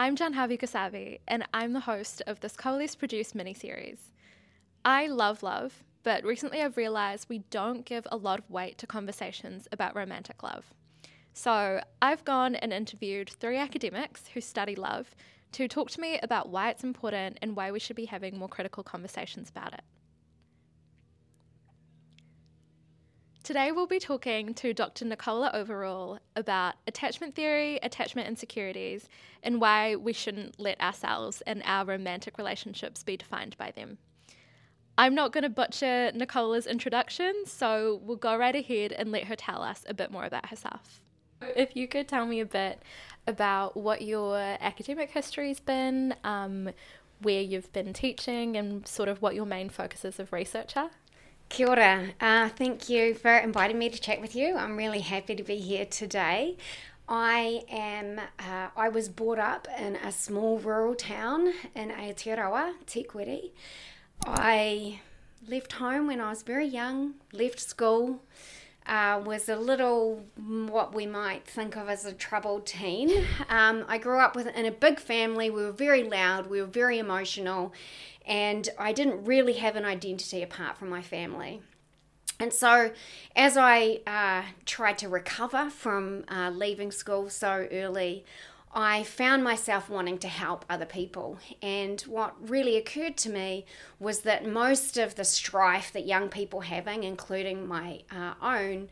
I'm Janhavi Kasavi, and I'm the host of this Coalesce produced miniseries. I love love, but recently I've realised we don't give a lot of weight to conversations about romantic love. So I've gone and interviewed three academics who study love to talk to me about why it's important and why we should be having more critical conversations about it. Today, we'll be talking to Dr. Nickola Overall about attachment theory, attachment insecurities, and why we shouldn't let ourselves and our romantic relationships be defined by them. I'm not going to butcher Nickola's introduction, so we'll go right ahead and let her tell us a bit more about herself. If you could tell me a bit about what your academic history's been, um, where you've been teaching, and sort of what your main focuses of research are. Kia ora. Uh, thank you for inviting me to chat with you. I'm really happy to be here today. I am. Uh, I was brought up in a small rural town in Aotearoa, Tikwiri. I left home when I was very young. Left school. Uh, was a little what we might think of as a troubled teen. Um, I grew up with in a big family. We were very loud. We were very emotional, and I didn't really have an identity apart from my family. And so, as I uh, tried to recover from uh, leaving school so early, I found myself wanting to help other people. And what really occurred to me was that most of the strife that young people having, including my uh, own,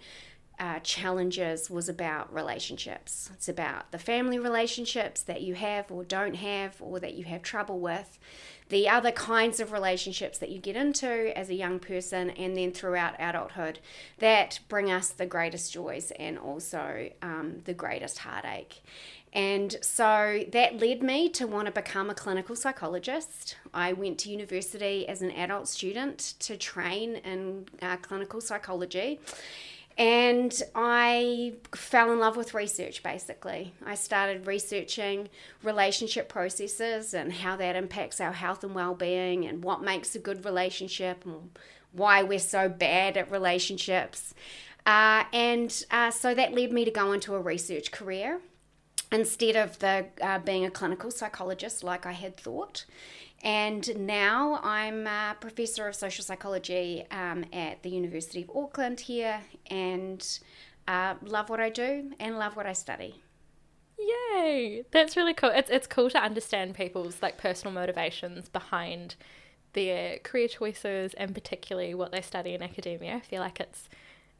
uh, challenges was about relationships. It's about the family relationships that you have or don't have, or that you have trouble with the other kinds of relationships that you get into as a young person and then throughout adulthood that bring us the greatest joys and also um, the greatest heartache. And so that led me to want to become a clinical psychologist. I went to university as an adult student to train in uh, clinical psychology. And I fell in love with research basically. I started researching relationship processes and how that impacts our health and well being and what makes a good relationship and why we're so bad at relationships. Uh, and uh, so that led me to go into a research career instead of the uh, being a clinical psychologist like I had thought. And now I'm a professor of social psychology um, at the University of Auckland here and uh, love what I do and love what I study. Yay! That's really cool. It's, it's cool to understand people's like personal motivations behind their career choices and particularly what they study in academia. I feel like it's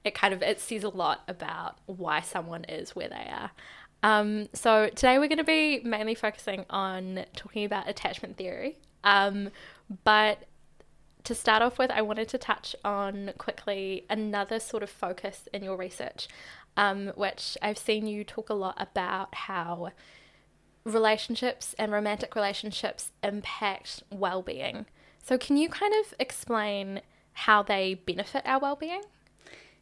it kind of it says a lot about why someone is where they are. Um, so today we're going to be mainly focusing on talking about attachment theory, um, but to start off with, I wanted to touch on quickly another sort of focus in your research, um, which I've seen you talk a lot about how relationships and romantic relationships impact well being. So, can you kind of explain how they benefit our well being?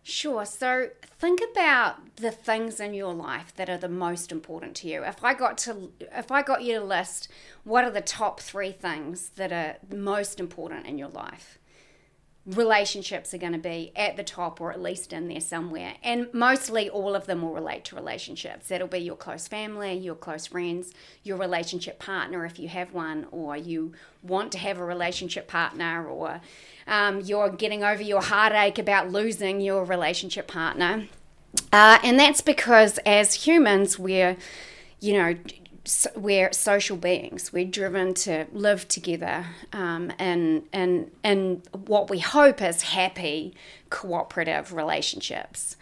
Sure. So think about the things in your life that are the most important to you. If I got to if I got you to list what are the top 3 things that are most important in your life? Relationships are going to be at the top or at least in there somewhere. And mostly all of them will relate to relationships. That'll be your close family, your close friends, your relationship partner if you have one, or you want to have a relationship partner, or um, you're getting over your heartache about losing your relationship partner. Uh, and that's because as humans, we're, you know, we're social beings. We're driven to live together um, in, in, in what we hope is happy, cooperative relationships.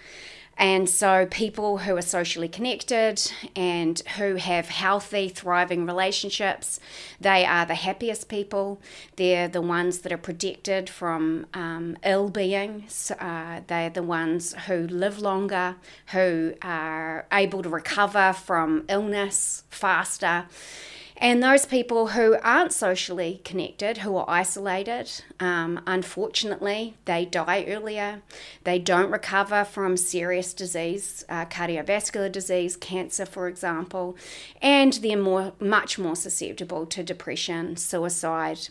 And so, people who are socially connected and who have healthy, thriving relationships, they are the happiest people. They're the ones that are protected from um, ill being. Uh, they're the ones who live longer, who are able to recover from illness faster. And those people who aren't socially connected, who are isolated, um, unfortunately, they die earlier. They don't recover from serious disease, uh, cardiovascular disease, cancer, for example, and they're more, much more susceptible to depression, suicide,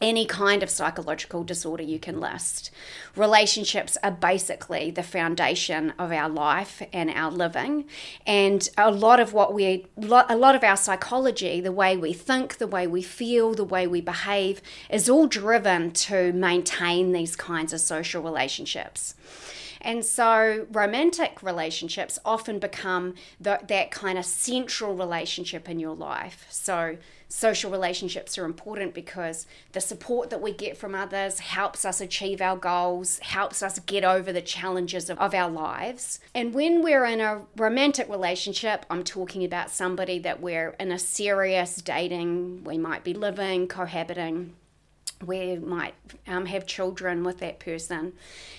any kind of psychological disorder you can list. Relationships are basically the foundation of our life and our living. And a lot of what we, a lot of our psychology, the way we think, the way we feel, the way we behave, is all driven to maintain these kinds of social relationships. And so romantic relationships often become the, that kind of central relationship in your life. So social relationships are important because the support that we get from others helps us achieve our goals, helps us get over the challenges of, of our lives. And when we're in a romantic relationship, I'm talking about somebody that we're in a serious dating, we might be living, cohabiting we might um, have children with that person,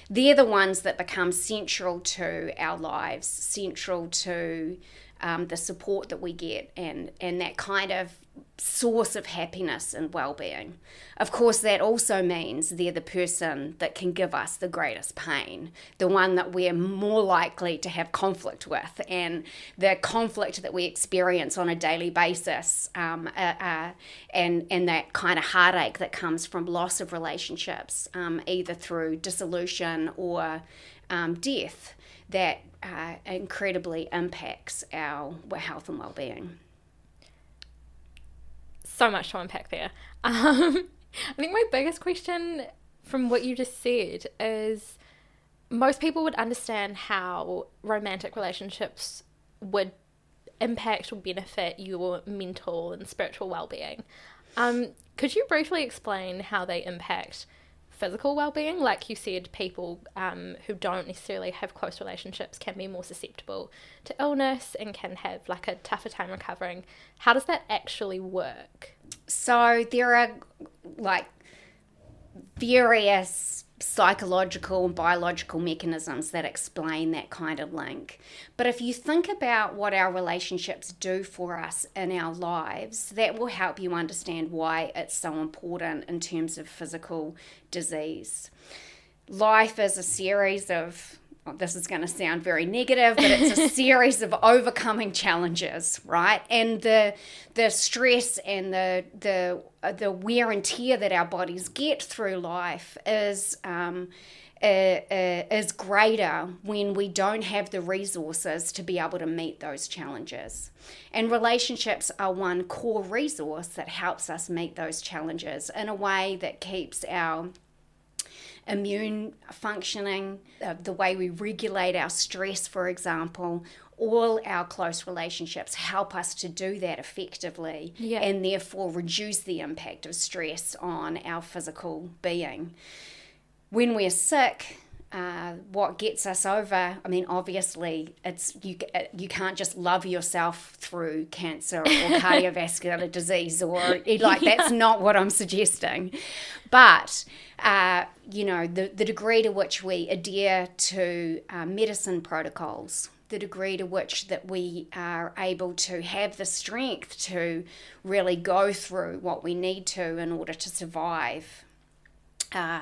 they're the ones that become central to our lives, central to um, the support that we get, and, and that kind of source of happiness and well-being. Of course, that also means they're the person that can give us the greatest pain, the one that we're more likely to have conflict with, and the conflict that we experience on a daily basis, um, uh, uh, and and that kind of heartache that comes from loss of relationships, um, either through dissolution or um, death, that uh, incredibly impacts our health and well-being so much to unpack there. Um, I think my biggest question from what you just said is most people would understand how romantic relationships would impact or benefit your mental and spiritual well-being. Um, could you briefly explain how they impact physical well-being like you said people um, who don't necessarily have close relationships can be more susceptible to illness and can have like a tougher time recovering. How does that actually work? So there are like various psychological and biological mechanisms that explain that kind of link. But if you think about what our relationships do for us in our lives, that will help you understand why it's so important in terms of physical disease. Life is a series of this is going to sound very negative, but it's a series of overcoming challenges, right? And the the stress and the the uh, the wear and tear that our bodies get through life is um, uh, uh, is greater when we don't have the resources to be able to meet those challenges. And relationships are one core resource that helps us meet those challenges in a way that keeps our immune functioning, uh, the way we regulate our stress, for example, all our close relationships help us to do that effectively yeah. and therefore reduce the impact of stress on our physical being. When we're sick, uh, what gets us over. I mean, obviously, it's you. You can't just love yourself through cancer or cardiovascular disease, or like yeah. that's not what I'm suggesting. But uh, you know, the the degree to which we adhere to uh, medicine protocols, the degree to which that we are able to have the strength to really go through what we need to in order to survive uh,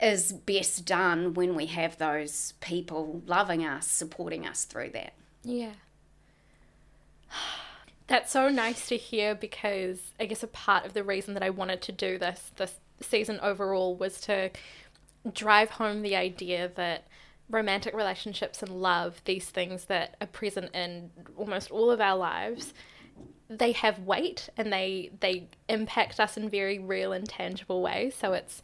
is best done when we have those people loving us, supporting us through that. Yeah. That's so nice to hear because I guess a part of the reason that I wanted to do this this season overall was to drive home the idea that romantic relationships and love, these things that are present in almost all of our lives, they have weight and they they impact us in very real and tangible ways. So it's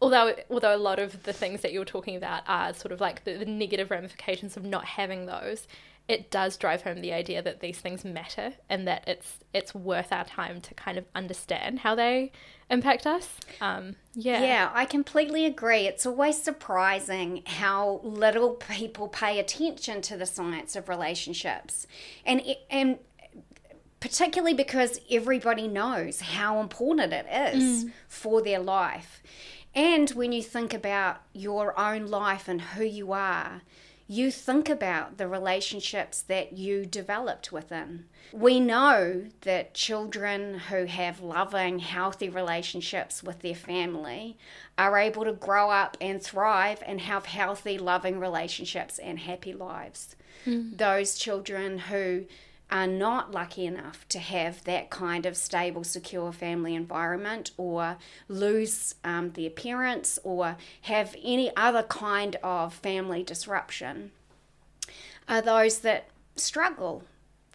although although a lot of the things that you're talking about are sort of like the, the, negative ramifications of not having those it does drive home the idea that these things matter and that it's it's worth our time to kind of understand how they impact us. Um, yeah. Yeah i completely agree. It's always surprising how little people pay attention to the science of relationships. And and particularly because everybody knows how important it is mm. for their life and when you think about your own life and who you are, you think about the relationships that you developed within. We know that children who have loving, healthy relationships with their family are able to grow up and thrive and have healthy, loving relationships and happy lives. Mm. Those children who are not lucky enough to have that kind of stable, secure family environment or lose um, their parents or have any other kind of family disruption are those that struggle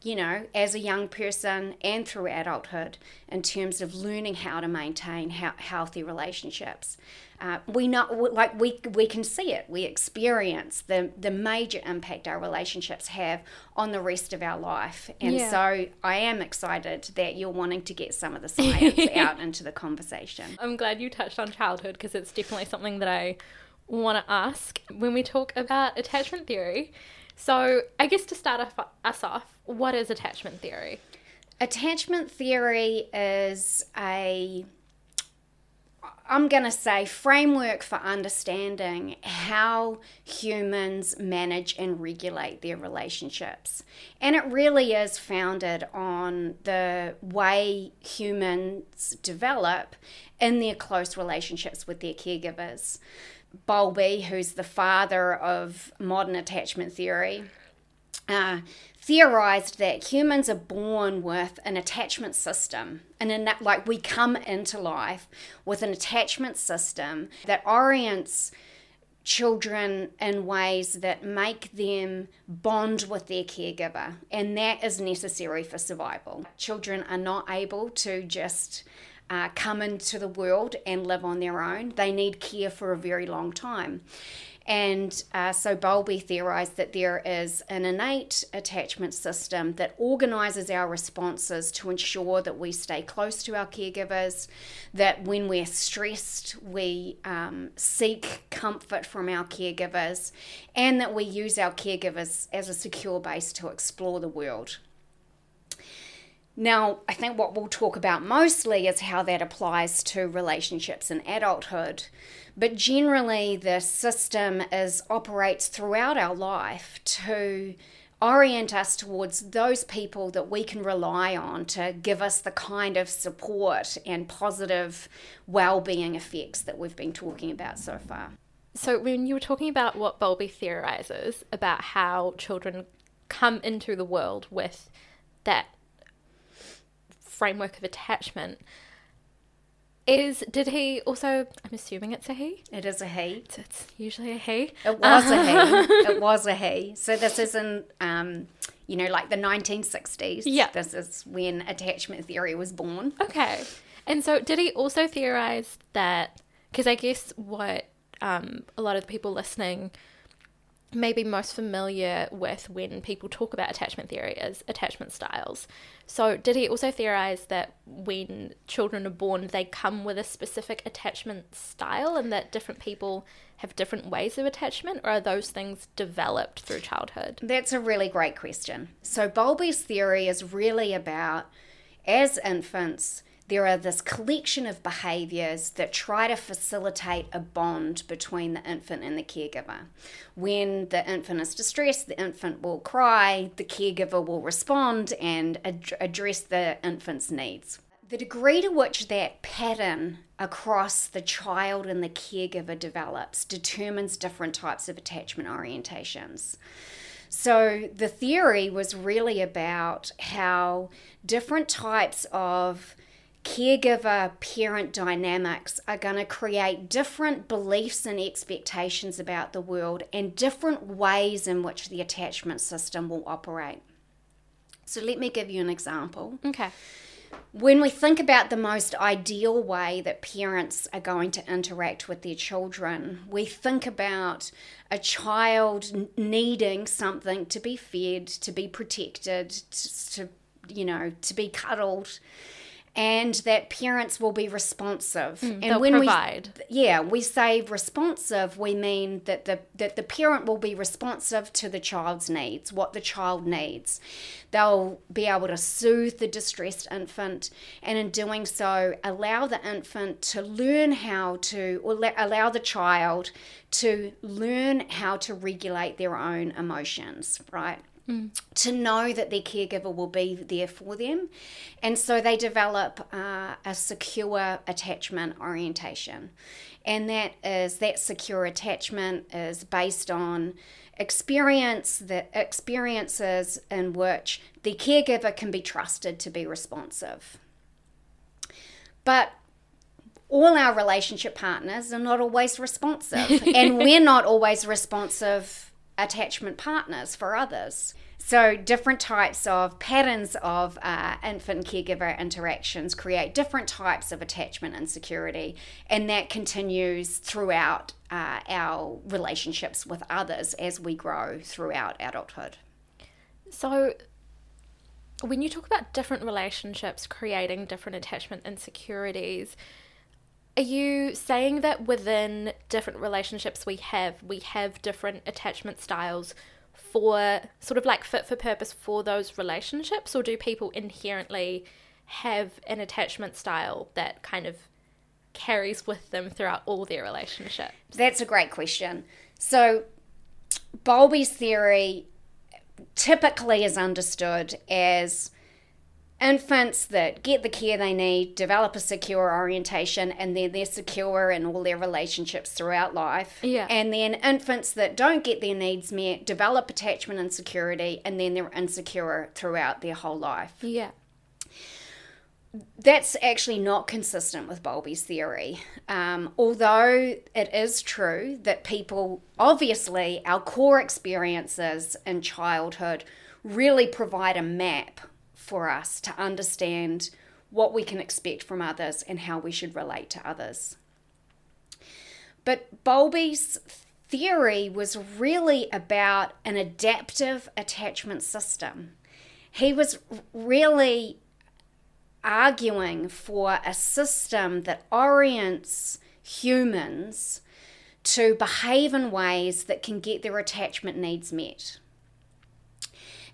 you know, as a young person and through adulthood in terms of learning how to maintain healthy relationships. Uh, we know, like we we can see it. We experience the the major impact our relationships have on the rest of our life, and yeah. so I am excited that you're wanting to get some of the science out into the conversation. I'm glad you touched on childhood because it's definitely something that I want to ask when we talk about attachment theory. So, I guess to start us off, what is attachment theory? Attachment theory is a I'm going to say framework for understanding how humans manage and regulate their relationships. And it really is founded on the way humans develop in their close relationships with their caregivers. Bowlby, who's the father of modern attachment theory, uh, theorized that humans are born with an attachment system and in that like we come into life with an attachment system that orients children in ways that make them bond with their caregiver and that is necessary for survival children are not able to just uh, come into the world and live on their own. They need care for a very long time. And uh, so Bowlby theorized that there is an innate attachment system that organizes our responses to ensure that we stay close to our caregivers, that when we're stressed, we um, seek comfort from our caregivers, and that we use our caregivers as a secure base to explore the world. Now, I think what we'll talk about mostly is how that applies to relationships in adulthood. But generally, the system is operates throughout our life to orient us towards those people that we can rely on to give us the kind of support and positive well-being effects that we've been talking about so far. So, when you were talking about what Bowlby theorizes about how children come into the world with that framework of attachment is did he also i'm assuming it's a he? It is a he. So it's usually a he. It was a he. It was a he. So this isn't um you know like the 1960s yeah. This is when attachment theory was born. Okay. And so did he also theorize that because i guess what um, a lot of the people listening maybe most familiar with when people talk about attachment theory is attachment styles. So, did he also theorize that when children are born, they come with a specific attachment style and that different people have different ways of attachment, or are those things developed through childhood? That's a really great question. So, Bowlby's theory is really about as infants, there are this collection of behaviors that try to facilitate a bond between the infant and the caregiver. When the infant is distressed, the infant will cry, the caregiver will respond and ad- address the infant's needs. The degree to which that pattern across the child and the caregiver develops determines different types of attachment orientations. So the theory was really about how different types of caregiver parent dynamics are going to create different beliefs and expectations about the world and different ways in which the attachment system will operate. So, let me give you an example. Okay. When we think about the most ideal way that parents are going to interact with their children, we think about a child needing something to be fed, to be protected, to, to you know, to be cuddled and that parents will be responsive. Mm, and when provide. we yeah, we say responsive, we mean that the that the parent will be responsive to the child's needs, what the child needs. They'll be able to soothe the distressed infant and in doing so allow the infant to learn how to or allow the child to learn how to regulate their own emotions, right? to know that their caregiver will be there for them. And so they develop uh, a secure attachment orientation. And that is that secure attachment is based on experience the experiences in which the caregiver can be trusted to be responsive. But all our relationship partners are not always responsive, and we're not always responsive attachment partners for others. So, different types of patterns of uh, infant caregiver interactions create different types of attachment insecurity, and that continues throughout uh, our relationships with others as we grow throughout adulthood. So, when you talk about different relationships creating different attachment insecurities, are you saying that within different relationships we have, we have different attachment styles for sort of like fit for purpose for those relationships, or do people inherently have an attachment style that kind of carries with them throughout all their relationships? That's a great question. So, Bowlby's theory typically is understood as infants that get the care they need, develop a secure orientation, and then they're secure in all their relationships throughout life. Yeah. And then infants that don't get their needs met, develop attachment insecurity, and then they're insecure throughout their whole life. Yeah. That's actually not consistent with Bowlby's theory. Um, although it is true that people, obviously, our core experiences in childhood really provide a map for us to understand what we can expect from others and how we should relate to others. But Bowlby's theory was really about an adaptive attachment system. He was really arguing for a system that orients humans to behave in ways that can get their attachment needs met.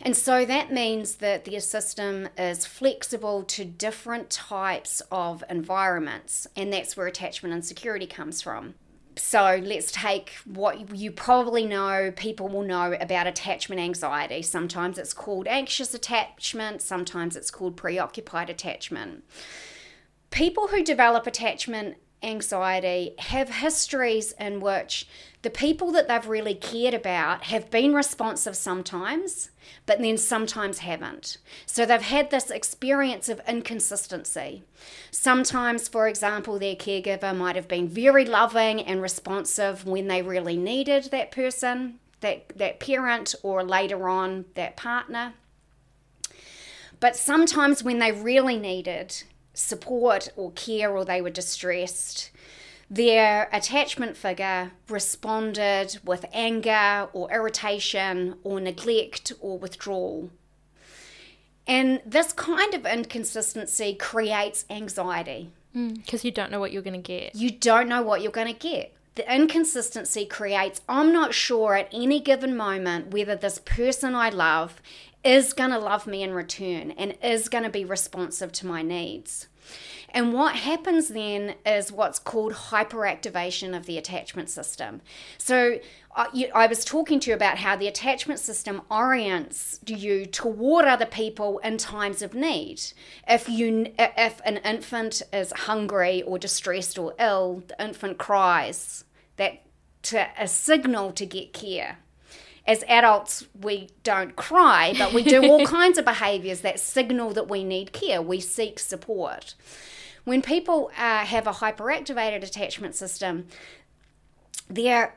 And so that means that the system is flexible to different types of environments, and that's where attachment insecurity comes from. So let's take what you probably know, people will know about attachment anxiety. Sometimes it's called anxious attachment, sometimes it's called preoccupied attachment. People who develop attachment anxiety have histories in which the people that they've really cared about have been responsive sometimes, but then sometimes haven't. So they've had this experience of inconsistency. Sometimes, for example, their caregiver might have been very loving and responsive when they really needed that person, that, that parent, or later on, that partner. But sometimes when they really needed support or care or they were distressed, their attachment figure responded with anger or irritation or neglect or withdrawal. And this kind of inconsistency creates anxiety. Because mm, you don't know what you're going to get. You don't know what you're going to get. The inconsistency creates, I'm not sure at any given moment whether this person I love is going to love me in return and is going to be responsive to my needs. And what happens then is what's called hyperactivation of the attachment system. So uh, I was talking to you about how the attachment system orients you toward other people in times of need. If you if an infant is hungry or distressed or ill, the infant cries. That to a signal to get care as adults, we don't cry, but we do all kinds of behaviors that signal that we need care. We seek support. When people uh, have a hyperactivated attachment system, they're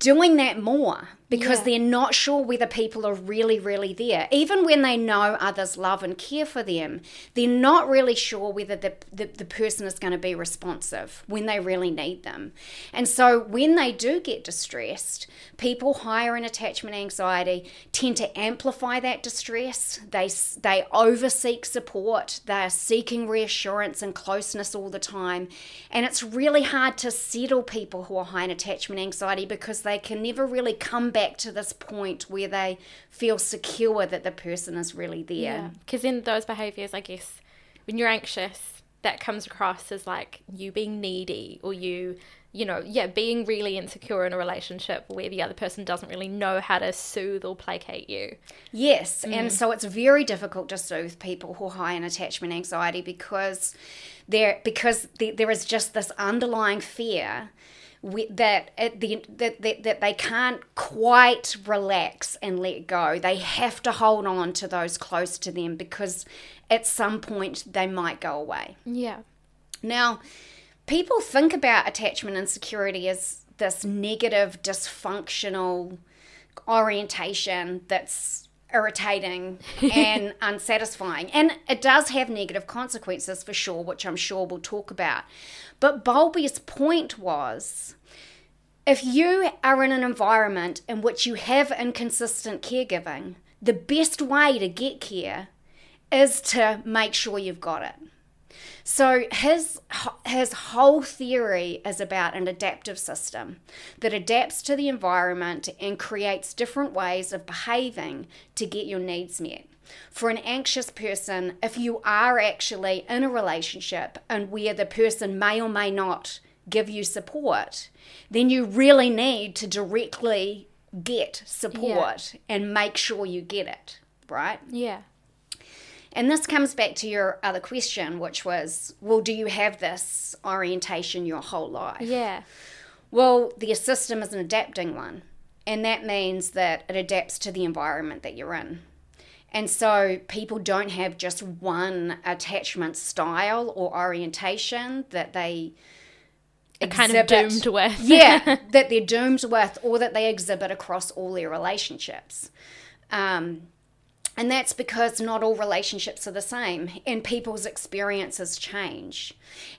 doing that more because yeah. they're not sure whether people are really, really there. Even when they know others love and care for them, they're not really sure whether the, the, the, person is going to be responsive when they really need them. And so when they do get distressed, people higher in attachment anxiety tend to amplify that distress. They, they overseek support, they're seeking reassurance and closeness all the time. And it's really hard to settle people who are high in attachment anxiety because they can never really come back back to this point where they feel secure that the person is really there. Because in those behaviors, I guess, when you're anxious, that comes across as like you being needy or you you know, yeah, being really insecure in a relationship where the other person doesn't really know how to soothe or placate you. Yes, mm. and so it's very difficult to soothe people who are high in attachment anxiety because there because there is just this underlying fear that, the, that, that, that they can't quite relax and let go. They have to hold on to those close to them because at some point they might go away. Yeah. Now, people think about attachment insecurity as this negative, dysfunctional orientation that's irritating and unsatisfying. And it does have negative consequences for sure, which I'm sure we'll talk about. But Bowlby's point was if you are in an environment in which you have inconsistent caregiving, the best way to get care is to make sure you've got it. So his his whole theory is about an adaptive system that adapts to the environment and creates different ways of behaving to get your needs met. For an anxious person, if you are actually in a relationship and where the person may or may not give you support, then you really need to directly get support yeah. and make sure you get it, right? Yeah. And this comes back to your other question, which was, well, do you have this orientation your whole life? Yeah. Well, the system is an adapting one, and that means that it adapts to the environment that you're in. And so people don't have just one attachment style or orientation that they are kind of doomed with. yeah, that they're doomed with or that they exhibit across all their relationships. Um, and that's because not all relationships are the same and people's experiences change.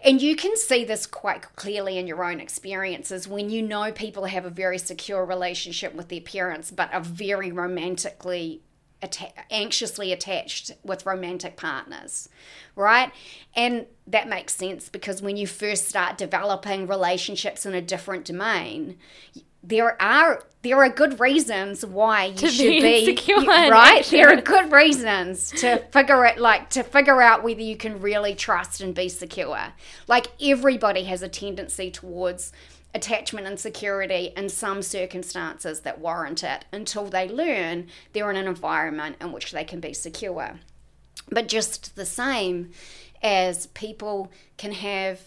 And you can see this quite clearly in your own experiences when you know people have a very secure relationship with their parents but are very romantically atta- anxiously attached with romantic partners, right? And that makes sense because when you first start developing relationships in a different domain, there are there are good reasons why you should be, be right. There are good reasons to figure it like to figure out whether you can really trust and be secure. Like everybody has a tendency towards attachment and security in some circumstances that warrant it until they learn they're in an environment in which they can be secure. But just the same as people can have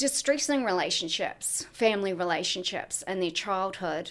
distressing relationships, family relationships in their childhood,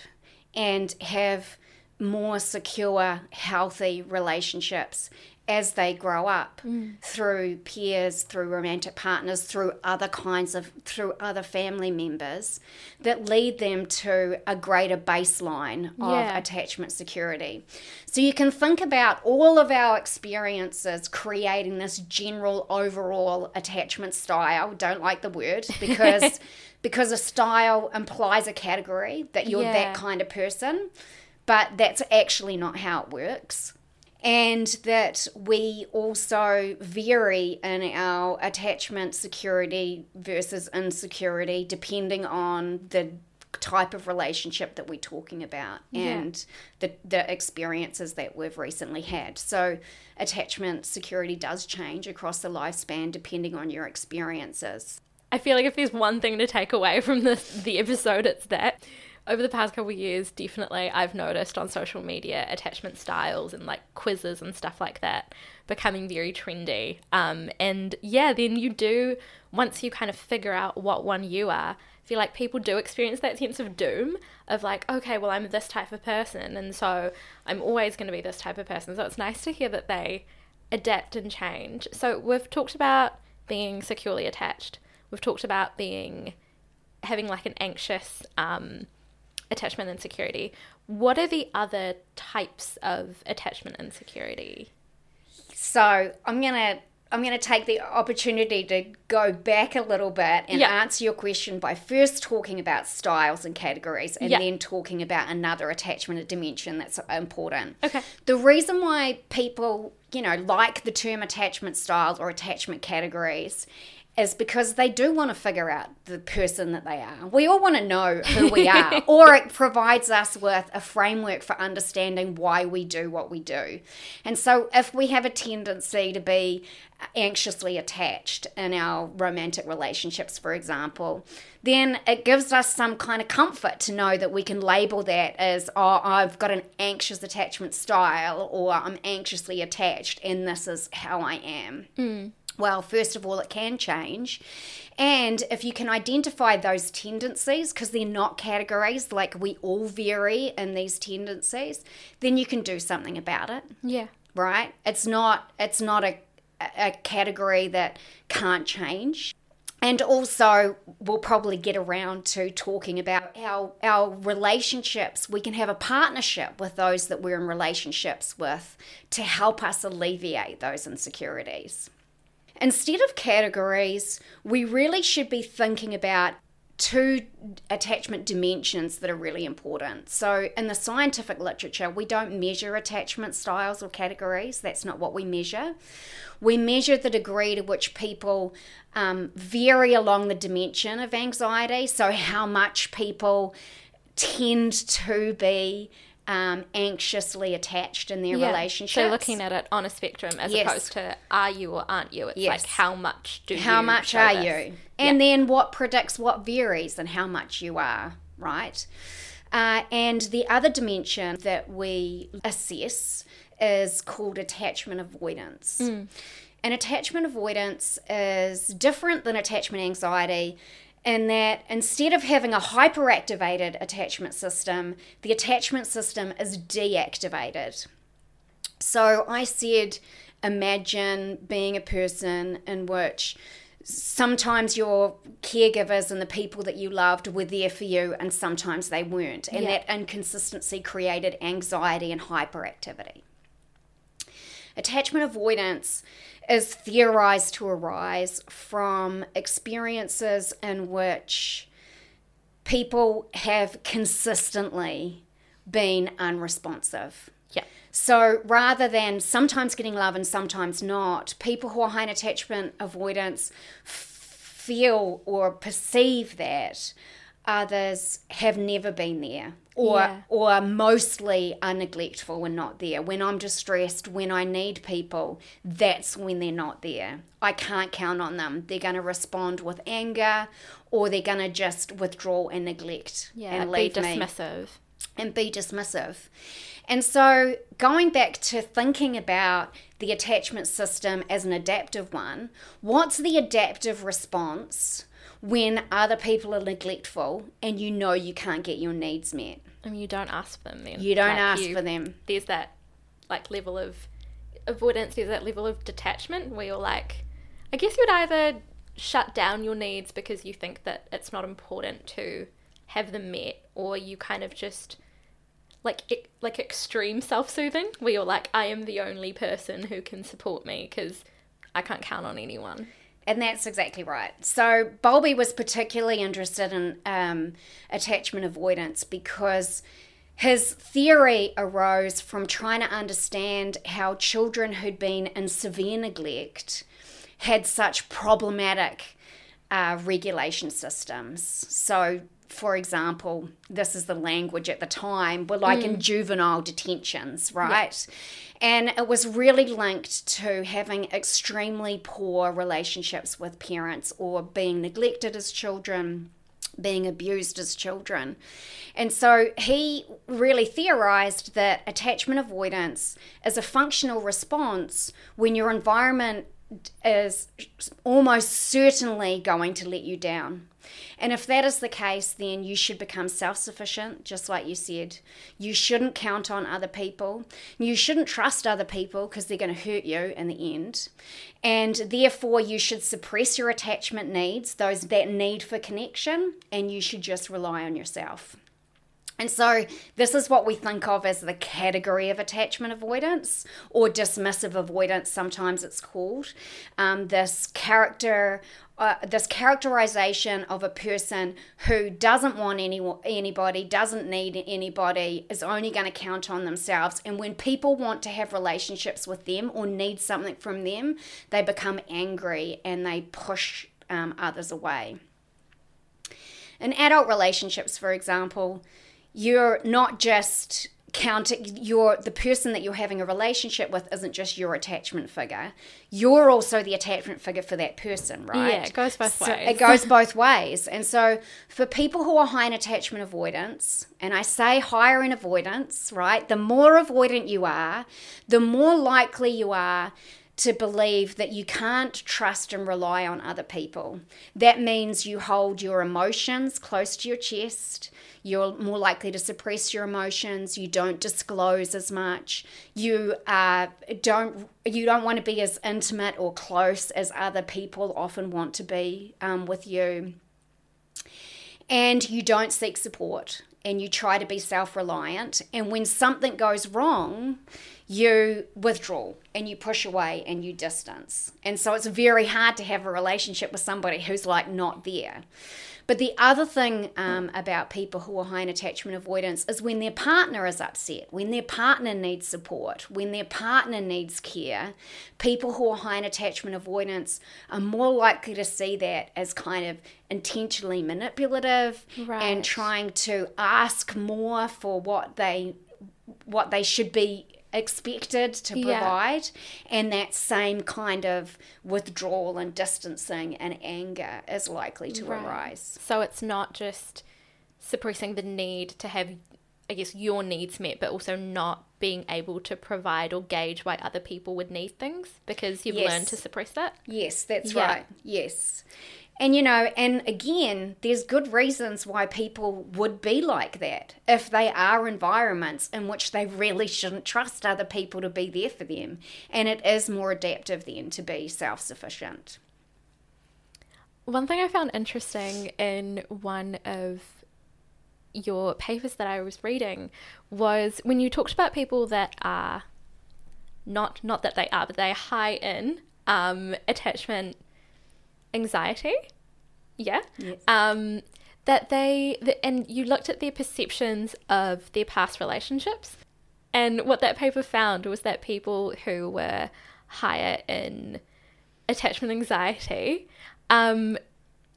and have more secure, healthy relationships as they grow up mm. through peers, through romantic partners, through other kinds of, through other family members that lead them to a greater baseline of yeah. attachment security. So you can think about all of our experiences creating this general overall attachment style. Don't like the word because because a style implies a category that you're yeah. that kind of person, but that's actually not how it works and that we also vary in our attachment security versus insecurity depending on the type of relationship that we're talking about and yeah. the, the experiences that we've recently had. So, attachment security does change across the lifespan depending on your experiences. I feel like if there's one thing to take away from this the episode, it's that over the past couple of years, definitely I've noticed on social media attachment styles and like quizzes and stuff like that becoming very trendy. Um, and yeah, then you do, once you kind of figure out what one you are, feel like people do experience that sense of doom of like, okay, well, I'm this type of person, and so I'm always going to be this type of person. So it's nice to hear that they adapt and change. So we've talked about being securely attached. We've talked about being having like an anxious um, attachment insecurity. What are the other types of attachment insecurity? So I'm gonna I'm going to take the opportunity to go back a little bit and yep. answer your question by first talking about styles and categories and yep. then talking about another attachment dimension that's important. Okay. The reason why people you know, like the term attachment styles or attachment categories is because they do want to figure out the person that they are. We all want to know who we are, or it provides us with a framework for understanding why we do what we do. And so, if we have a tendency to be anxiously attached in our romantic relationships, for example, then it gives us some kind of comfort to know that we can label that as, oh, I've got an anxious attachment style, or I'm anxiously attached, and this is how I am. Mm. Well, first of all, it can change. And if you can identify those tendencies, because they're not categories, like we all vary in these tendencies, then you can do something about it. Yeah. Right? It's not it's not a a category that can't change. And also, we'll probably get around to talking about our, our relationships. We can have a partnership with those that we're in relationships with to help us alleviate those insecurities. Instead of categories, we really should be thinking about two attachment dimensions that are really important. So, in the scientific literature, we don't measure attachment styles or categories. That's not what we measure. We measure the degree to which people um, vary along the dimension of anxiety. So, how much people tend to be um, anxiously attached in their yeah. relationships. So looking at it on a spectrum as yes. opposed to are you or aren't you? It's yes. like how much do you? how much are this? you, and yeah. then what predicts what varies and how much you are, right? Uh, and the other dimension that we assess is called attachment avoidance. Mm. And attachment avoidance is different than attachment anxiety in that instead of having a hyperactivated attachment system, the attachment system is deactivated. So I said, imagine being a person in which sometimes your caregivers and the people that you loved were there for you and sometimes they weren't. And yeah. that inconsistency created anxiety and hyperactivity. Attachment avoidance is theorized to arise from experiences in which people have consistently been unresponsive. Yeah. So rather than sometimes getting love and sometimes not, people who are high in attachment avoidance feel or perceive that others have never been there or yeah. or mostly are neglectful and not there. When I'm distressed, when I need people, that's when they're not there. I can't count on them. They're going to respond with anger or they're going to just withdraw and neglect yeah, and leave be dismissive. Me and be dismissive. And so, going back to thinking about the attachment system as an adaptive one, what's the adaptive response when other people are neglectful and you know you can't get your needs met. I mean, you don't ask for them then. You don't like ask you, for them. There's that like level of avoidance. There's that level of detachment where you're like, I guess you'd either shut down your needs because you think that it's not important to have them met, or you kind of just like like extreme self-soothing where you're like, I am the only person who can support me because I can't count on anyone. And that's exactly right. So Bowlby was particularly interested in um, attachment avoidance because his theory arose from trying to understand how children who'd been in severe neglect had such problematic uh, regulation systems. So for example, this is the language at the time, were like mm. in juvenile detentions, right? Yeah. And it was really linked to having extremely poor relationships with parents or being neglected as children, being abused as children. And so he really theorized that attachment avoidance is a functional response when your environment is almost certainly going to let you down. And if that is the case, then you should become self sufficient, just like you said. You shouldn't count on other people. You shouldn't trust other people because they're going to hurt you in the end. And therefore, you should suppress your attachment needs, those that need for connection, and you should just rely on yourself. And so, this is what we think of as the category of attachment avoidance or dismissive avoidance, sometimes it's called. Um, this character. Uh, this characterization of a person who doesn't want any, anybody, doesn't need anybody, is only going to count on themselves. And when people want to have relationships with them or need something from them, they become angry and they push um, others away. In adult relationships, for example, you're not just counting your the person that you're having a relationship with isn't just your attachment figure. You're also the attachment figure for that person right yeah it goes both so ways. it goes both ways. And so for people who are high in attachment avoidance and i say higher in avoidance right the more avoidant you are the more likely you are to believe that you can't trust and rely on other people. That means you hold your emotions close to your chest. You're more likely to suppress your emotions. You don't disclose as much. You uh, don't you don't want to be as intimate or close as other people often want to be um, with you. And you don't seek support and you try to be self reliant. And when something goes wrong, you withdraw and you push away and you distance. And so it's very hard to have a relationship with somebody who's like not there. But the other thing um, about people who are high in attachment avoidance is when their partner is upset, when their partner needs support, when their partner needs care, people who are high in attachment avoidance are more likely to see that as kind of intentionally manipulative right. and trying to ask more for what they what they should be expected to provide yeah. and that same kind of withdrawal and distancing and anger is likely to right. arise so it's not just suppressing the need to have i guess your needs met but also not being able to provide or gauge why other people would need things because you've yes. learned to suppress that yes that's yeah. right yes and you know, and again, there's good reasons why people would be like that if they are environments in which they really shouldn't trust other people to be there for them. And it is more adaptive then to be self sufficient. One thing I found interesting in one of your papers that I was reading was when you talked about people that are not not that they are, but they are high in um, attachment anxiety. Yeah. Yes. Um, that they the, and you looked at their perceptions of their past relationships, and what that paper found was that people who were higher in attachment anxiety um,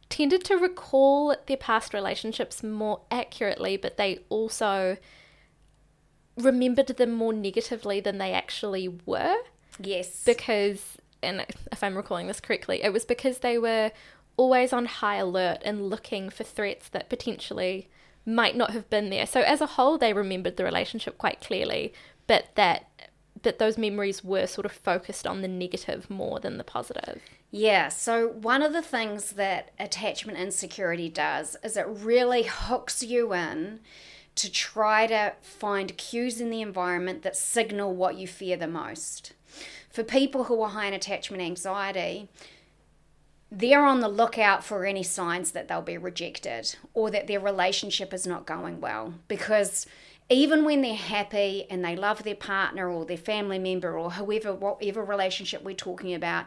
tended to recall their past relationships more accurately, but they also remembered them more negatively than they actually were. Yes. Because and if I'm recalling this correctly, it was because they were always on high alert and looking for threats that potentially might not have been there. So as a whole, they remembered the relationship quite clearly, but that that those memories were sort of focused on the negative more than the positive. Yeah, so one of the things that attachment insecurity does is it really hooks you in to try to find cues in the environment that signal what you fear the most for people who are high in attachment anxiety, they're on the lookout for any signs that they'll be rejected or that their relationship is not going well. Because even when they're happy and they love their partner or their family member or whoever whatever relationship we're talking about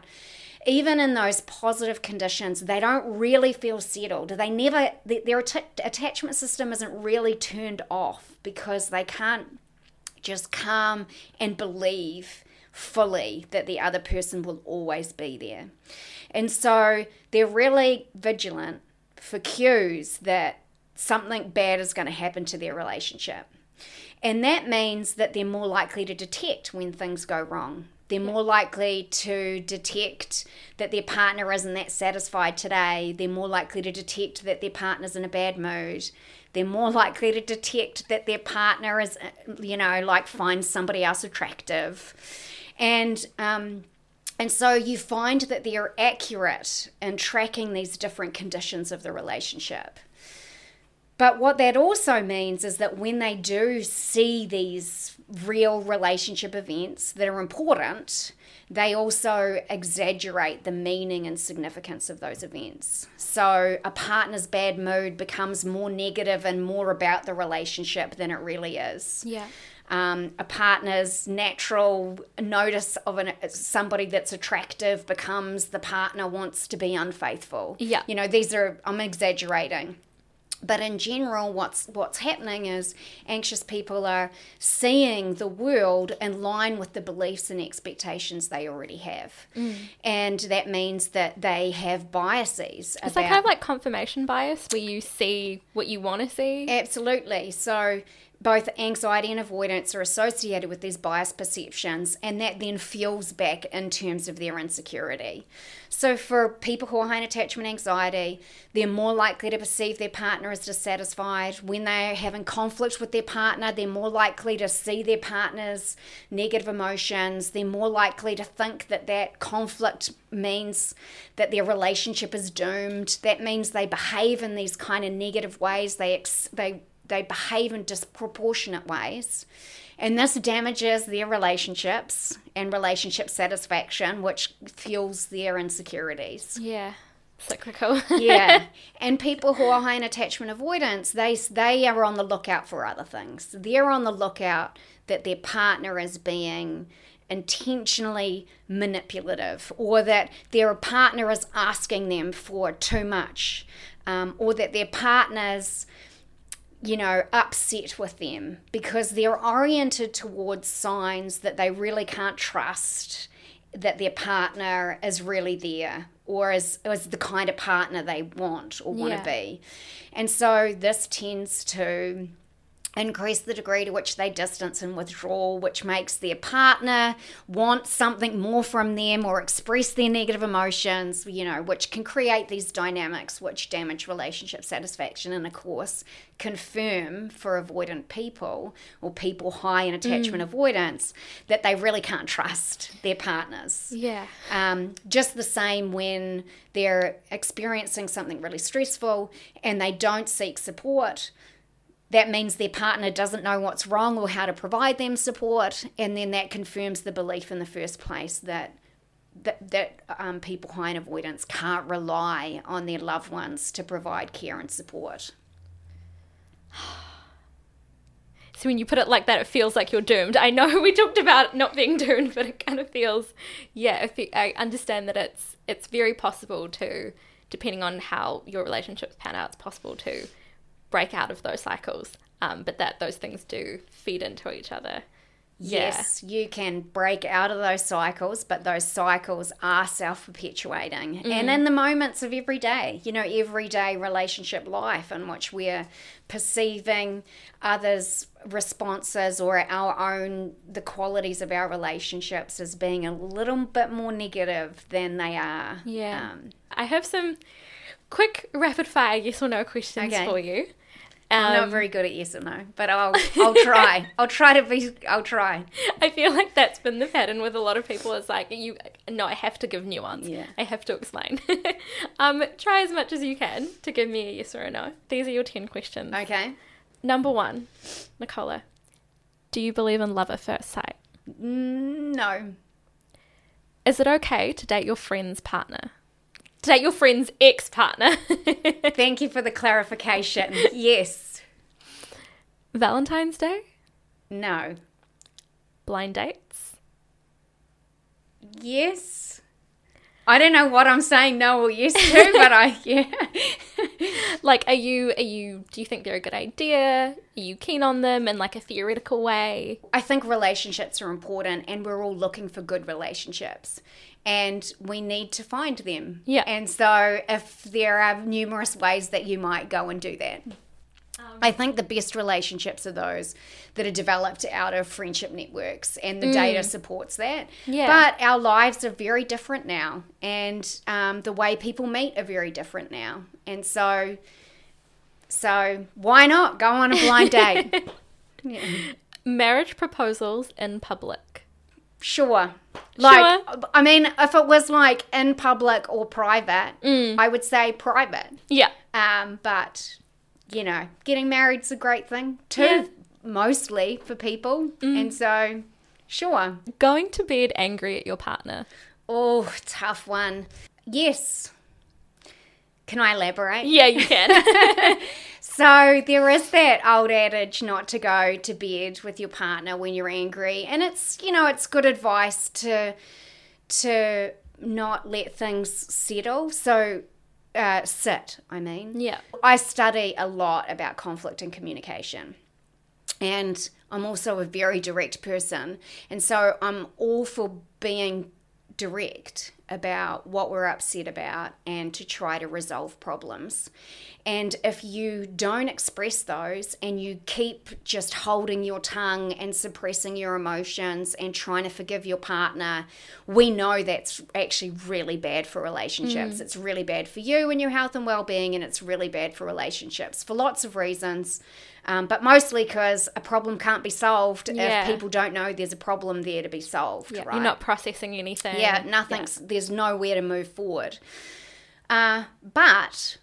even in those positive conditions they don't really feel settled. They never their attachment system isn't really turned off because they can't just calm and believe fully that the other person will always be there. And so they're really vigilant for cues that something bad is going to happen to their relationship. And that means that they're more likely to detect when things go wrong. They're more likely to detect that their partner isn't that satisfied today. They're more likely to detect that their partner's in a bad mood. They're more likely to detect that their partner is, you know, like finds somebody else attractive and um, and so you find that they're accurate in tracking these different conditions of the relationship. But what that also means is that when they do see these real relationship events that are important, they also exaggerate the meaning and significance of those events. So a partner's bad mood becomes more negative and more about the relationship than it really is. Yeah. Um, a partner's natural notice of an, somebody that's attractive becomes the partner wants to be unfaithful. Yeah. You know, these are, I'm exaggerating but in general what's what's happening is anxious people are seeing the world in line with the beliefs and expectations they already have mm. and that means that they have biases it's like kind of like confirmation bias where you see what you want to see absolutely so both anxiety and avoidance are associated with these bias perceptions, and that then fuels back in terms of their insecurity. So, for people who are high in attachment anxiety, they're more likely to perceive their partner as dissatisfied. When they're having conflict with their partner, they're more likely to see their partner's negative emotions. They're more likely to think that that conflict means that their relationship is doomed. That means they behave in these kind of negative ways. They, ex- they they behave in disproportionate ways. And this damages their relationships and relationship satisfaction, which fuels their insecurities. Yeah. Cyclical. yeah. And people who are high in attachment avoidance, they they are on the lookout for other things. They're on the lookout that their partner is being intentionally manipulative or that their partner is asking them for too much um, or that their partner's you know, upset with them because they're oriented towards signs that they really can't trust that their partner is really there or is, is the kind of partner they want or want to yeah. be. And so this tends to increase the degree to which they distance and withdraw, which makes their partner want something more from them or express their negative emotions, you know, which can create these dynamics which damage relationship satisfaction and, of course, confirm for avoidant people or people high in attachment mm. avoidance that they really can't trust their partners. Yeah. Um, just the same when they're experiencing something really stressful and they don't seek support that means their partner doesn't know what's wrong or how to provide them support, and then that confirms the belief in the first place that that, that um, people high in avoidance can't rely on their loved ones to provide care and support. So when you put it like that, it feels like you're doomed. I know we talked about not being doomed, but it kind of feels, yeah. I understand that it's it's very possible to, depending on how your relationships pan out, it's possible to break out of those cycles. Um, but that those things do feed into each other. Yes, yeah. you can break out of those cycles, but those cycles are self perpetuating. Mm. And in the moments of every day, you know, everyday relationship life in which we're perceiving others' responses or our own, the qualities of our relationships as being a little bit more negative than they are. Yeah. Um, I have some quick rapid fire yes or no questions okay. for you. Um, I'm not um, very good at yes or no, but I'll I'll try. I'll try to be. I'll try. I feel like that's been the pattern with a lot of people. It's like you. No, I have to give nuance. Yeah. I have to explain. um, try as much as you can to give me a yes or a no. These are your ten questions. Okay. Number one, Nickola, do you believe in love at first sight? No. Is it okay to date your friend's partner? Date your friend's ex partner. Thank you for the clarification. Yes. Valentine's Day? No. Blind dates? Yes. I don't know what I'm saying no or yes to, but I yeah. like are you are you do you think they're a good idea? Are you keen on them in like a theoretical way? I think relationships are important and we're all looking for good relationships and we need to find them. Yeah. And so if there are numerous ways that you might go and do that. Um, I think the best relationships are those that are developed out of friendship networks, and the mm. data supports that. Yeah. But our lives are very different now, and um, the way people meet are very different now. And so, so why not go on a blind date? yeah. Marriage proposals in public. Sure. Like, sure. I mean, if it was like in public or private, mm. I would say private. Yeah. Um, but you know, getting married's a great thing. Two yeah. mostly for people. And so, sure. Going to bed angry at your partner. Oh, tough one. Yes. Can I elaborate? Yeah, you can. So there is that old adage not to go to bed with your partner when you're angry, and it's you know it's good advice to to not let things settle. So uh, sit, I mean. yeah. I study a lot about conflict and communication. And I'm also a very direct person. And so I'm all for being direct about what we're upset about and to try to resolve problems. And if you don't express those and you keep just holding your tongue and suppressing your emotions and trying to forgive your partner, we know that's actually really bad for relationships. Mm. It's really bad for you and your health and well being, and it's really bad for relationships for lots of reasons. Um, but mostly because a problem can't be solved Yeah. if people don't know there's a problem there to be solved. Yeah, right? You're not processing anything. Yeah, nothing's there's nowhere to move forward. Uh, but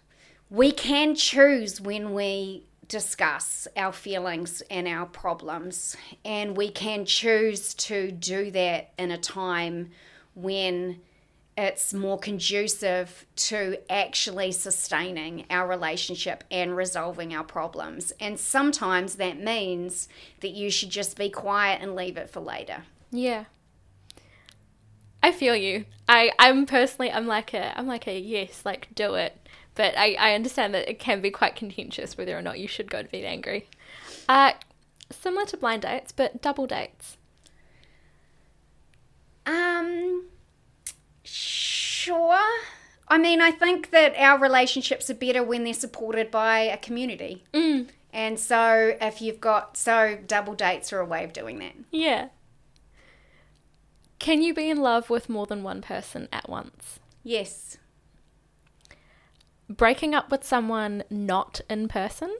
we can choose when we discuss our feelings and our problems, and we can choose to do that in a time when it's more conducive to actually sustaining our relationship and resolving our problems. And sometimes that means that you should just be quiet and leave it for later. Yeah. I feel you. I I'm personally I'm like a I'm like a yes, like do it. But I I understand that it can be quite contentious whether or not you should go to bed angry. Uh similar to blind dates, but double dates. Um, sure. I mean, I think that our relationships are better when they're supported by a community. Mm. And so, if you've got, so double dates are a way of doing that. Yeah. Can you be in love with more than one person at once? Yes. Breaking up with someone not in person?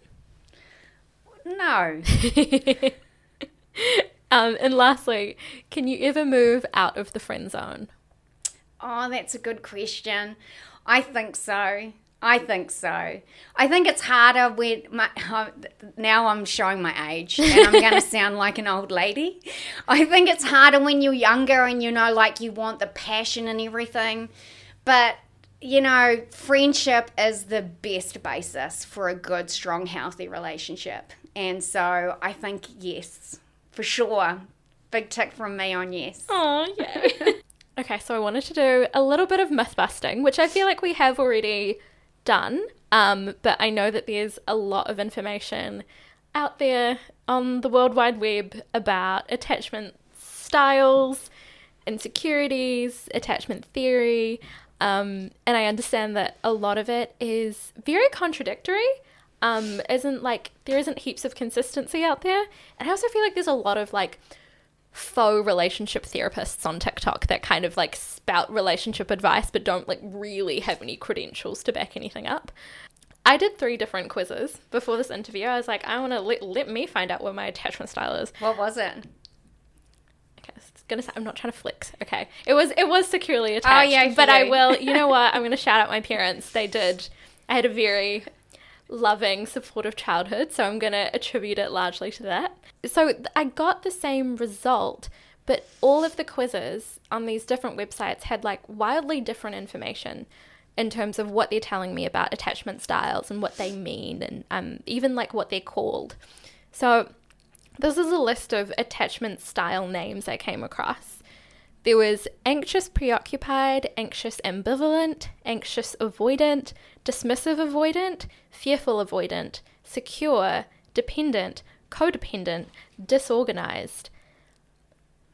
No. um, and lastly, can you ever move out of the friend zone? Oh, that's a good question. I think so. I think so. I think it's harder when my, oh, now I'm showing my age and I'm going to sound like an old lady. I think it's harder when you're younger and you know, like you want the passion and everything. But, you know, friendship is the best basis for a good, strong, healthy relationship. And so I think yes, for sure. Big tick from me on yes. Oh, yeah. okay, so I wanted to do a little bit of myth busting, which I feel like we have already done. Um, but I know that there's a lot of information out there on the World Wide Web about attachment styles, insecurities, attachment theory. Um, and I understand that a lot of it is very contradictory. Um, isn't like there isn't heaps of consistency out there. And I also feel like there's a lot of like faux relationship therapists on TikTok that kind of like spout relationship advice but don't like really have any credentials to back anything up. I did three different quizzes before this interview. I was like, I want to let, let me find out what my attachment style is. What was it? Okay, it's gonna. Say, I'm not trying to flex. Okay, it was it was securely attached. Oh yeah, for but I will. You know what? I'm gonna shout out my parents. They did. I had a very loving, supportive childhood, so I'm gonna attribute it largely to that. So I got the same result, but all of the quizzes on these different websites had like wildly different information in terms of what they're telling me about attachment styles and what they mean, and um, even like what they're called. So this is a list of attachment style names I came across. There was anxious preoccupied, anxious ambivalent, anxious avoidant, dismissive avoidant, fearful avoidant, secure, dependent, codependent, disorganized.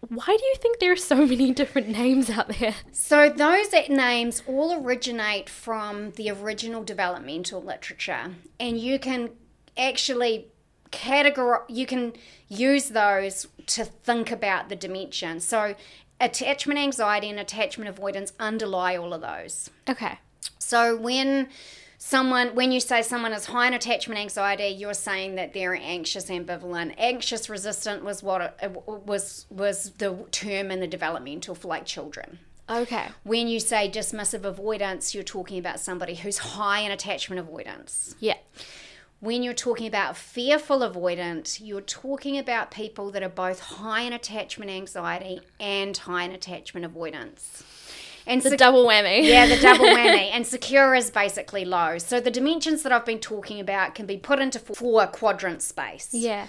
Why do you think there are so many different names out there? So those names all originate from the original developmental literature, and you can actually categorize. You can use those to think about the dimension. So attachment anxiety and attachment avoidance underlie all of those. Okay. So when someone when you say someone is high in attachment anxiety you're saying that they're anxious ambivalent anxious resistant was what it, was was the term in the developmental for like children Okay. when you say dismissive avoidance you're talking about somebody who's high in attachment avoidance Yeah. when you're talking about fearful avoidant, you're talking about people that are both high in attachment anxiety and high in attachment avoidance. And the sec- double whammy. yeah, the double whammy. And secure is basically low. So the dimensions that I've been talking about can be put into four quadrant space. Yeah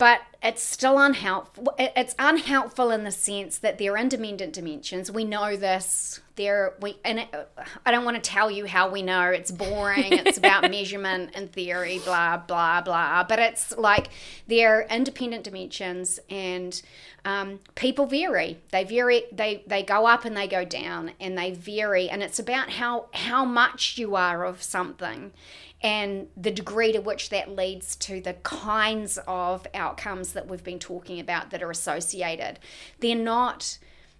but it's still unhelpful. It's unhelpful in the sense that they're independent dimensions. We know this. They're we, and it, I don't want to tell you how we know. It's boring. it's about measurement and theory, blah blah blah. But it's like they're independent dimensions, and um, people vary. They vary. They they go up and they go down, and they vary. And it's about how how much you are of something and the degree to which that leads to the kinds of outcomes that we've been talking about that are associated. They're not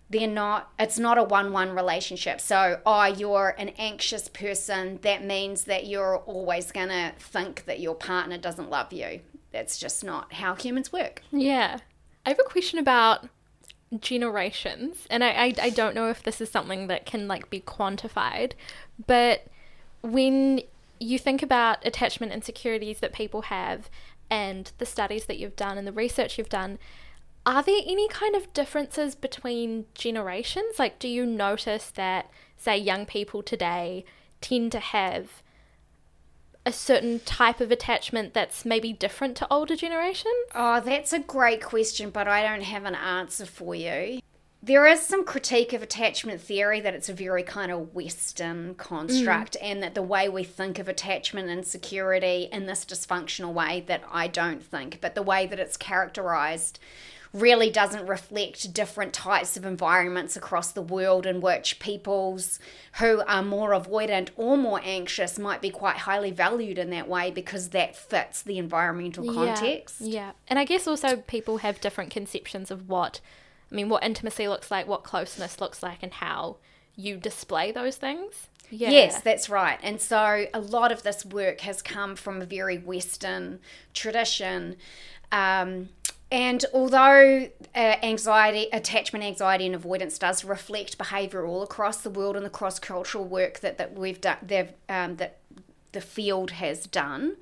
they're not it's not a one-one relationship. So oh you're an anxious person that means that you're always going to think that your partner doesn't love you. That's just not how humans work. Yeah. I have a question about generations and I, I i don't know if this is something that can like be quantified but when you think about attachment insecurities that people have and the studies that you've done and the research you've done, are there any kind of differences between generations? Like, do you notice that, say, young people today tend to have a certain type of attachment that's maybe different to older generations? Oh, that's a great question, but I don't have an answer for you there is some critique of attachment theory that it's a very kind of Western construct, mm. and that the way we think of attachment and security in this dysfunctional way that I don't think, but the way that it's characterized really doesn't reflect different types of environments across the world in which peoples who are more avoidant or more anxious might be quite highly valued in that way because that fits the environmental context. Yeah, yeah. and I guess also people have different conceptions of what I mean, what intimacy looks like, what closeness looks like, and how you display those things. Yeah. Yes, that's right. And so a lot of this work has come from a very Western tradition. Um, and although uh, anxiety, attachment anxiety, and avoidance does reflect behaviour all across the world and the cross cultural work that, that we've done, um, that the field has done,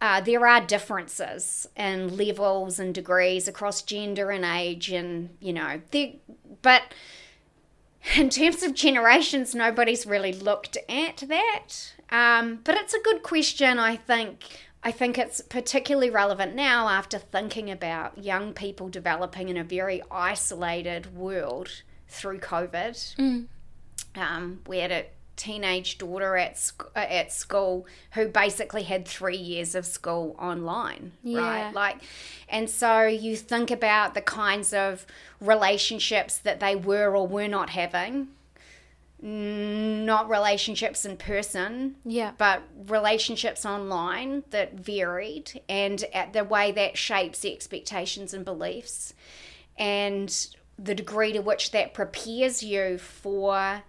uh, there are differences in levels and degrees across gender and age, and you know, but in terms of generations, nobody's really looked at that. Um, but it's a good question, I think. I think it's particularly relevant now after thinking about young people developing in a very isolated world through COVID. Mm. Um, we had a teenage daughter at sc- uh, at school who basically had 3 years of school online yeah. right like and so you think about the kinds of relationships that they were or were not having. Not relationships in person yeah. but relationships online that varied and at the way that shapes the expectations and beliefs and the degree to which that prepares you for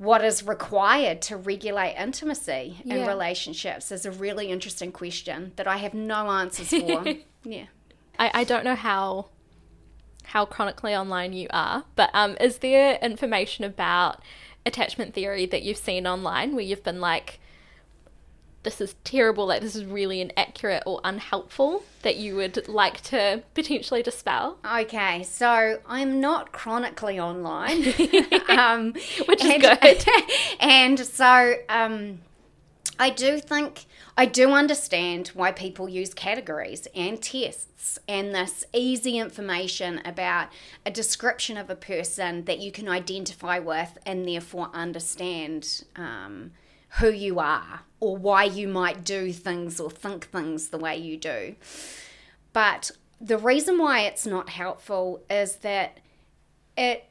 what is required to regulate intimacy in yeah. relationships is a really interesting question that I have no answers for. yeah. I, I don't know how how chronically online you are, but um, is there information about attachment theory that you've seen online where you've been like, this is terrible, like this is really inaccurate or unhelpful that you would like to potentially dispel? Okay, so I'm not chronically online, um, which is and, good. and so um, I do think I do understand why people use categories and tests and this easy information about a description of a person that you can identify with and therefore understand. Um, who you are or why you might do things or think things the way you do. But the reason why it's not helpful is that it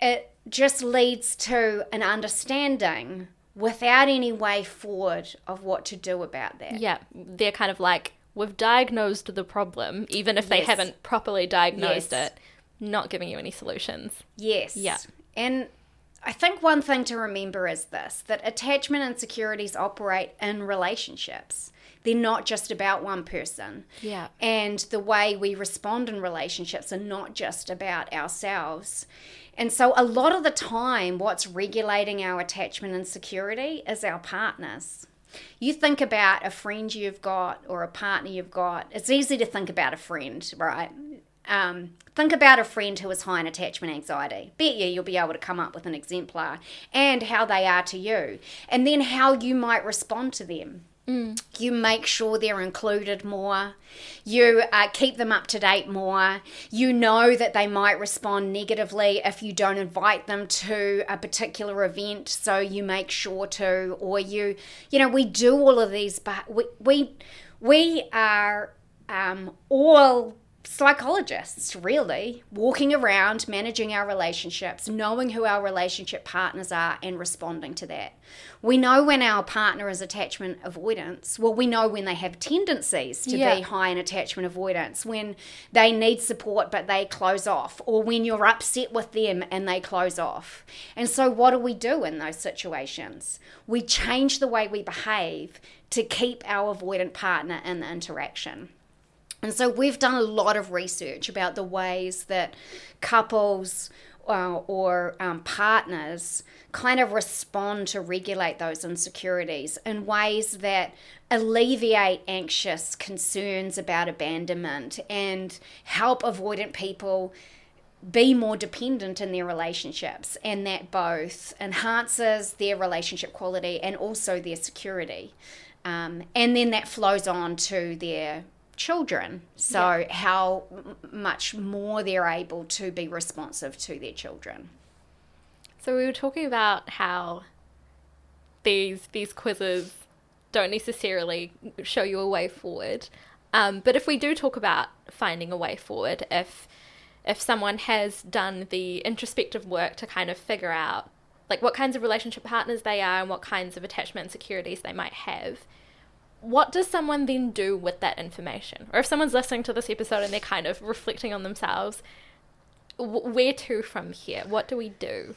it just leads to an understanding without any way forward of what to do about that. Yeah, they're kind of like we've diagnosed the problem even if they yes. haven't properly diagnosed yes. it, not giving you any solutions. Yes. Yeah. And I think one thing to remember is this that attachment insecurities operate in relationships. They're not just about one person. Yeah. And the way we respond in relationships are not just about ourselves. And so, a lot of the time, what's regulating our attachment insecurity is our partners. you think about a friend you've got or a partner you've got, it's easy to think about a friend, right? Um, think about a friend who is high in attachment anxiety. Bet you you'll be able to come up with an exemplar and how they are to you, and then how you might respond to them. Mm. You make sure they're included more. You uh, keep them up to date more. You know that they might respond negatively if you don't invite them to a particular event, so you make sure to. Or you, you know, we do all of these, but we we we are um, all psychologists, really, walking around, managing our relationships, knowing who our relationship partners are, and responding to that. We know when our partner is attachment avoidance. Well, we know when they have tendencies to yeah. be high in attachment avoidance, when they need support but they close off, or when you're upset with them and they close off. And so, what do we do in those situations? We change the way we behave to keep our avoidant partner in the interaction. And so we've done a lot of research about the ways that couples uh, or um, partners kind of respond to regulate those insecurities in ways that alleviate anxious concerns about abandonment and help avoidant people be more dependent in their relationships and that both enhances their relationship quality and also their security. Um, and then that flows on to their children. So, yeah. how much more they're able to be responsive to their children. So, we were talking about how these these quizzes don't necessarily show you a way forward. Um, but if we do talk about finding a way forward, if if someone has done the introspective work to kind of figure out like what kinds of relationship partners they are and what kinds of attachment insecurities they might have, what does someone then do with that information? Or if someone's listening to this episode and they're kind of reflecting on themselves, where to from here? What do we do?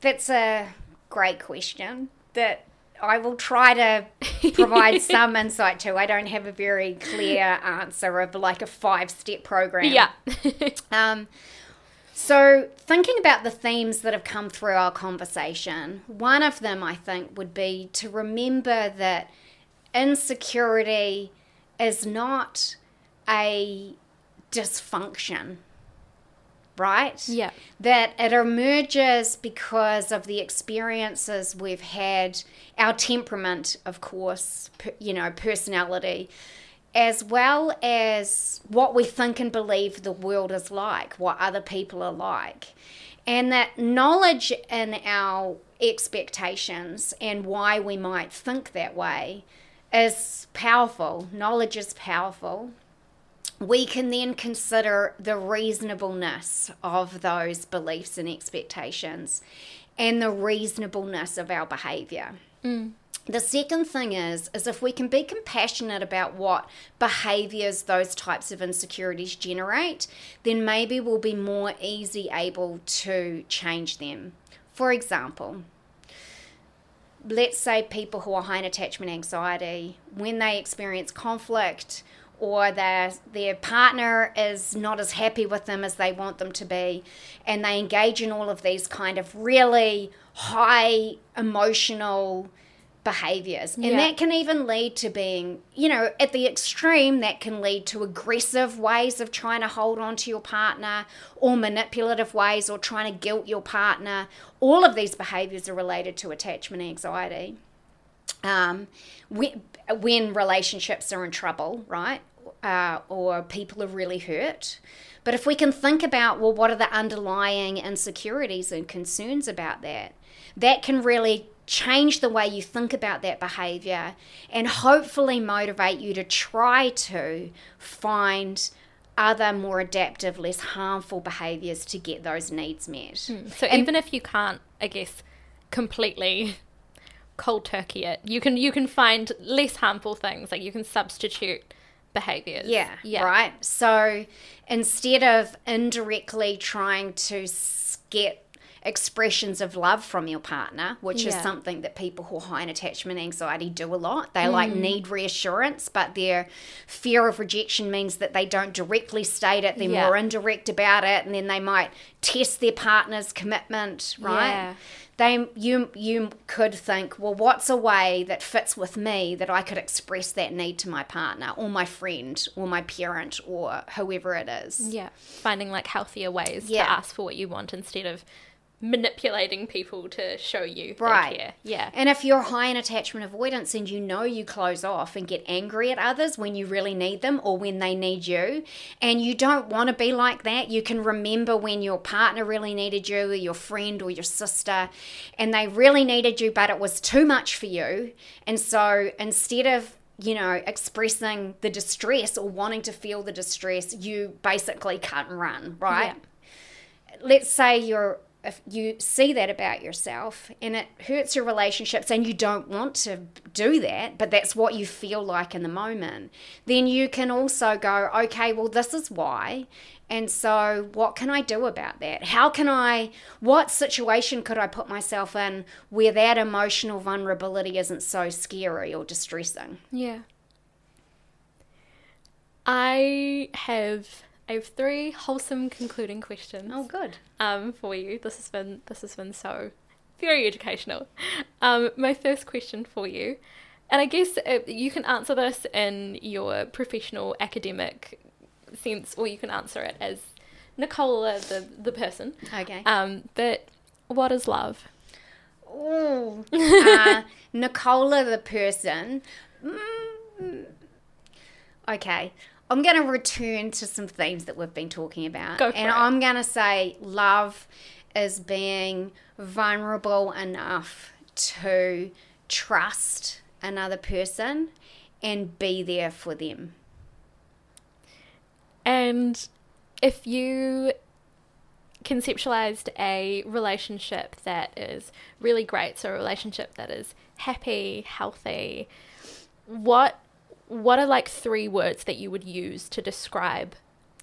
That's a great question that I will try to provide some insight to. I don't have a very clear answer of like a five step program. Yeah. um, so, thinking about the themes that have come through our conversation, one of them I think would be to remember that insecurity is not a dysfunction, right? Yeah. That it emerges because of the experiences we've had, our temperament, of course, you know, personality, as well as what we think and believe the world is like, what other people are like. And that knowledge in our expectations and why we might think that way is powerful, knowledge is powerful, we can then consider the reasonableness of those beliefs and expectations and the reasonableness of our behavior. Mm. The second thing is is if we can be compassionate about what behaviors those types of insecurities generate, then maybe we'll be more easy able to change them. For example, let's say people who are high in attachment anxiety, when they experience conflict or their their partner is not as happy with them as they want them to be, and they engage in all of these kind of really high emotional behaviors. And yeah. that can even lead to being, you know, at the extreme, that can lead to aggressive ways of trying to hold on to your partner or manipulative ways or trying to guilt your partner. All of these behaviors are related to attachment anxiety. Um, when, when relationships are in trouble, right? Uh, or people are really hurt. But if we can think about, well, what are the underlying insecurities and concerns about that? That can really change the way you think about that behavior and hopefully motivate you to try to find other more adaptive, less harmful behaviors to get those needs met. Mm. So and even if you can't, I guess, completely cold turkey it, you can you can find less harmful things. Like you can substitute behaviors. Yeah, yeah. Right. So instead of indirectly trying to get expressions of love from your partner, which yeah. is something that people who are high in attachment anxiety do a lot. They mm. like need reassurance, but their fear of rejection means that they don't directly state it, they're yeah. more indirect about it, and then they might test their partner's commitment, right? Yeah. they you you could think, well, what's a way that fits with me that I could express that need to my partner or my friend or my parent or whoever it is. Yeah. Finding like healthier ways Yeah. to ask for what you want instead of manipulating people to show you Right. Yeah. And if you're high in attachment avoidance and you know you close off and get angry at others when you really need them or when they need you, and you don't want to be like that, you can remember when your partner really needed you, or your friend or your sister, and they really needed you, but it was too much for you. And so instead of you know, expressing the distress or wanting to feel the distress, you basically cut and run, right? let's say you're if you see that about yourself and it hurts your relationships and you don't want to do that but that's what you feel like in the moment then you can also go okay well this is why and so what can i do about that how can i what situation could i put myself in where that emotional vulnerability isn't so scary or distressing Yeah. I have I have three wholesome concluding questions. oh good um, for you. This has been this has been so very educational. Um, my first question for you, and I guess uh, you can answer this in your professional academic sense, or you can answer it as Nickola, the the person. okay Um, but what is love? Ooh. uh, Nickola, the person. Mm, okay. I'm going to return to some themes that we've been talking about. And it. I'm going to say love is being vulnerable enough to trust another person and be there for them. And if you conceptualized a relationship that is really great, so a relationship that is happy, healthy, what what are like three words that you would use to describe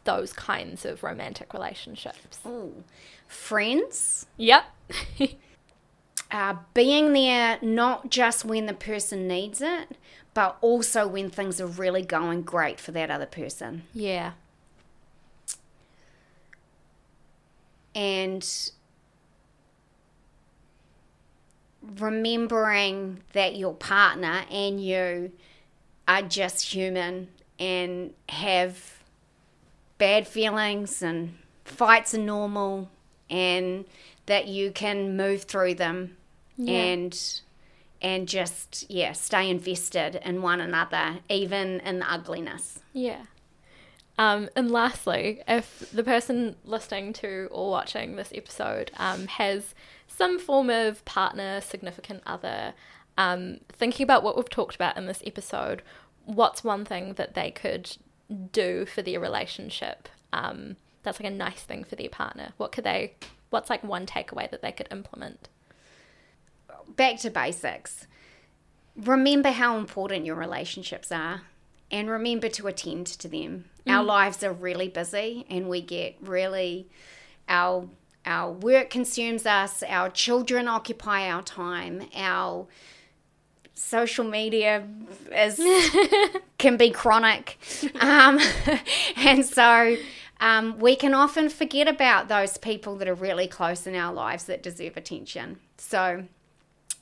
those kinds of romantic relationships? Ooh. Friends, Yep. uh, being there not just when the person needs it, but also when things are really going great for that other person. yeah. and remembering that your partner and you are just human and have bad feelings and fights are normal and that you can move through them Yeah. and and just yeah stay invested in one another even in the ugliness Yeah. Um, and lastly, if the person listening to or watching this episode um, has some form of partner, significant other, um, thinking about what we've talked about in this episode, what's one thing that they could do for their relationship um, that's like a nice thing for their partner? What could they, what's like one takeaway that they could implement? back to basics. Remember how important your relationships are and remember to attend to them. Our lives are really busy and we get really our our work consumes us, our children occupy our time, our social media is can be chronic. Um, and so um, we can often forget about those people that are really close in our lives that deserve attention. So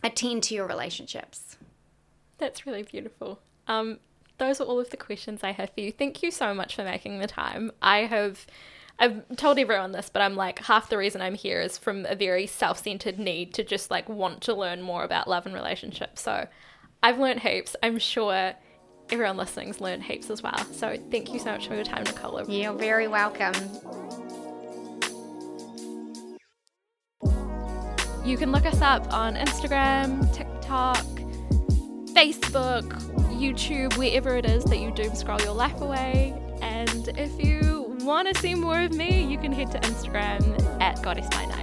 attend to your relationships. That's really beautiful. Um, those are all of the questions I have for you. Thank you so much for making the time. I have, I've told everyone this, but I'm like half the reason I'm here is from a very self-centered need to just like want to learn more about love and relationships. So, I've learned heaps. I'm sure everyone listening's learned heaps as well. So, thank you so much for your time, Nickola. You're very welcome. You can look us up on Instagram, TikTok, Facebook, YouTube, wherever it is that you doom scroll your life away. And if you want to see more of me, you can head to Instagram at Goddess Night.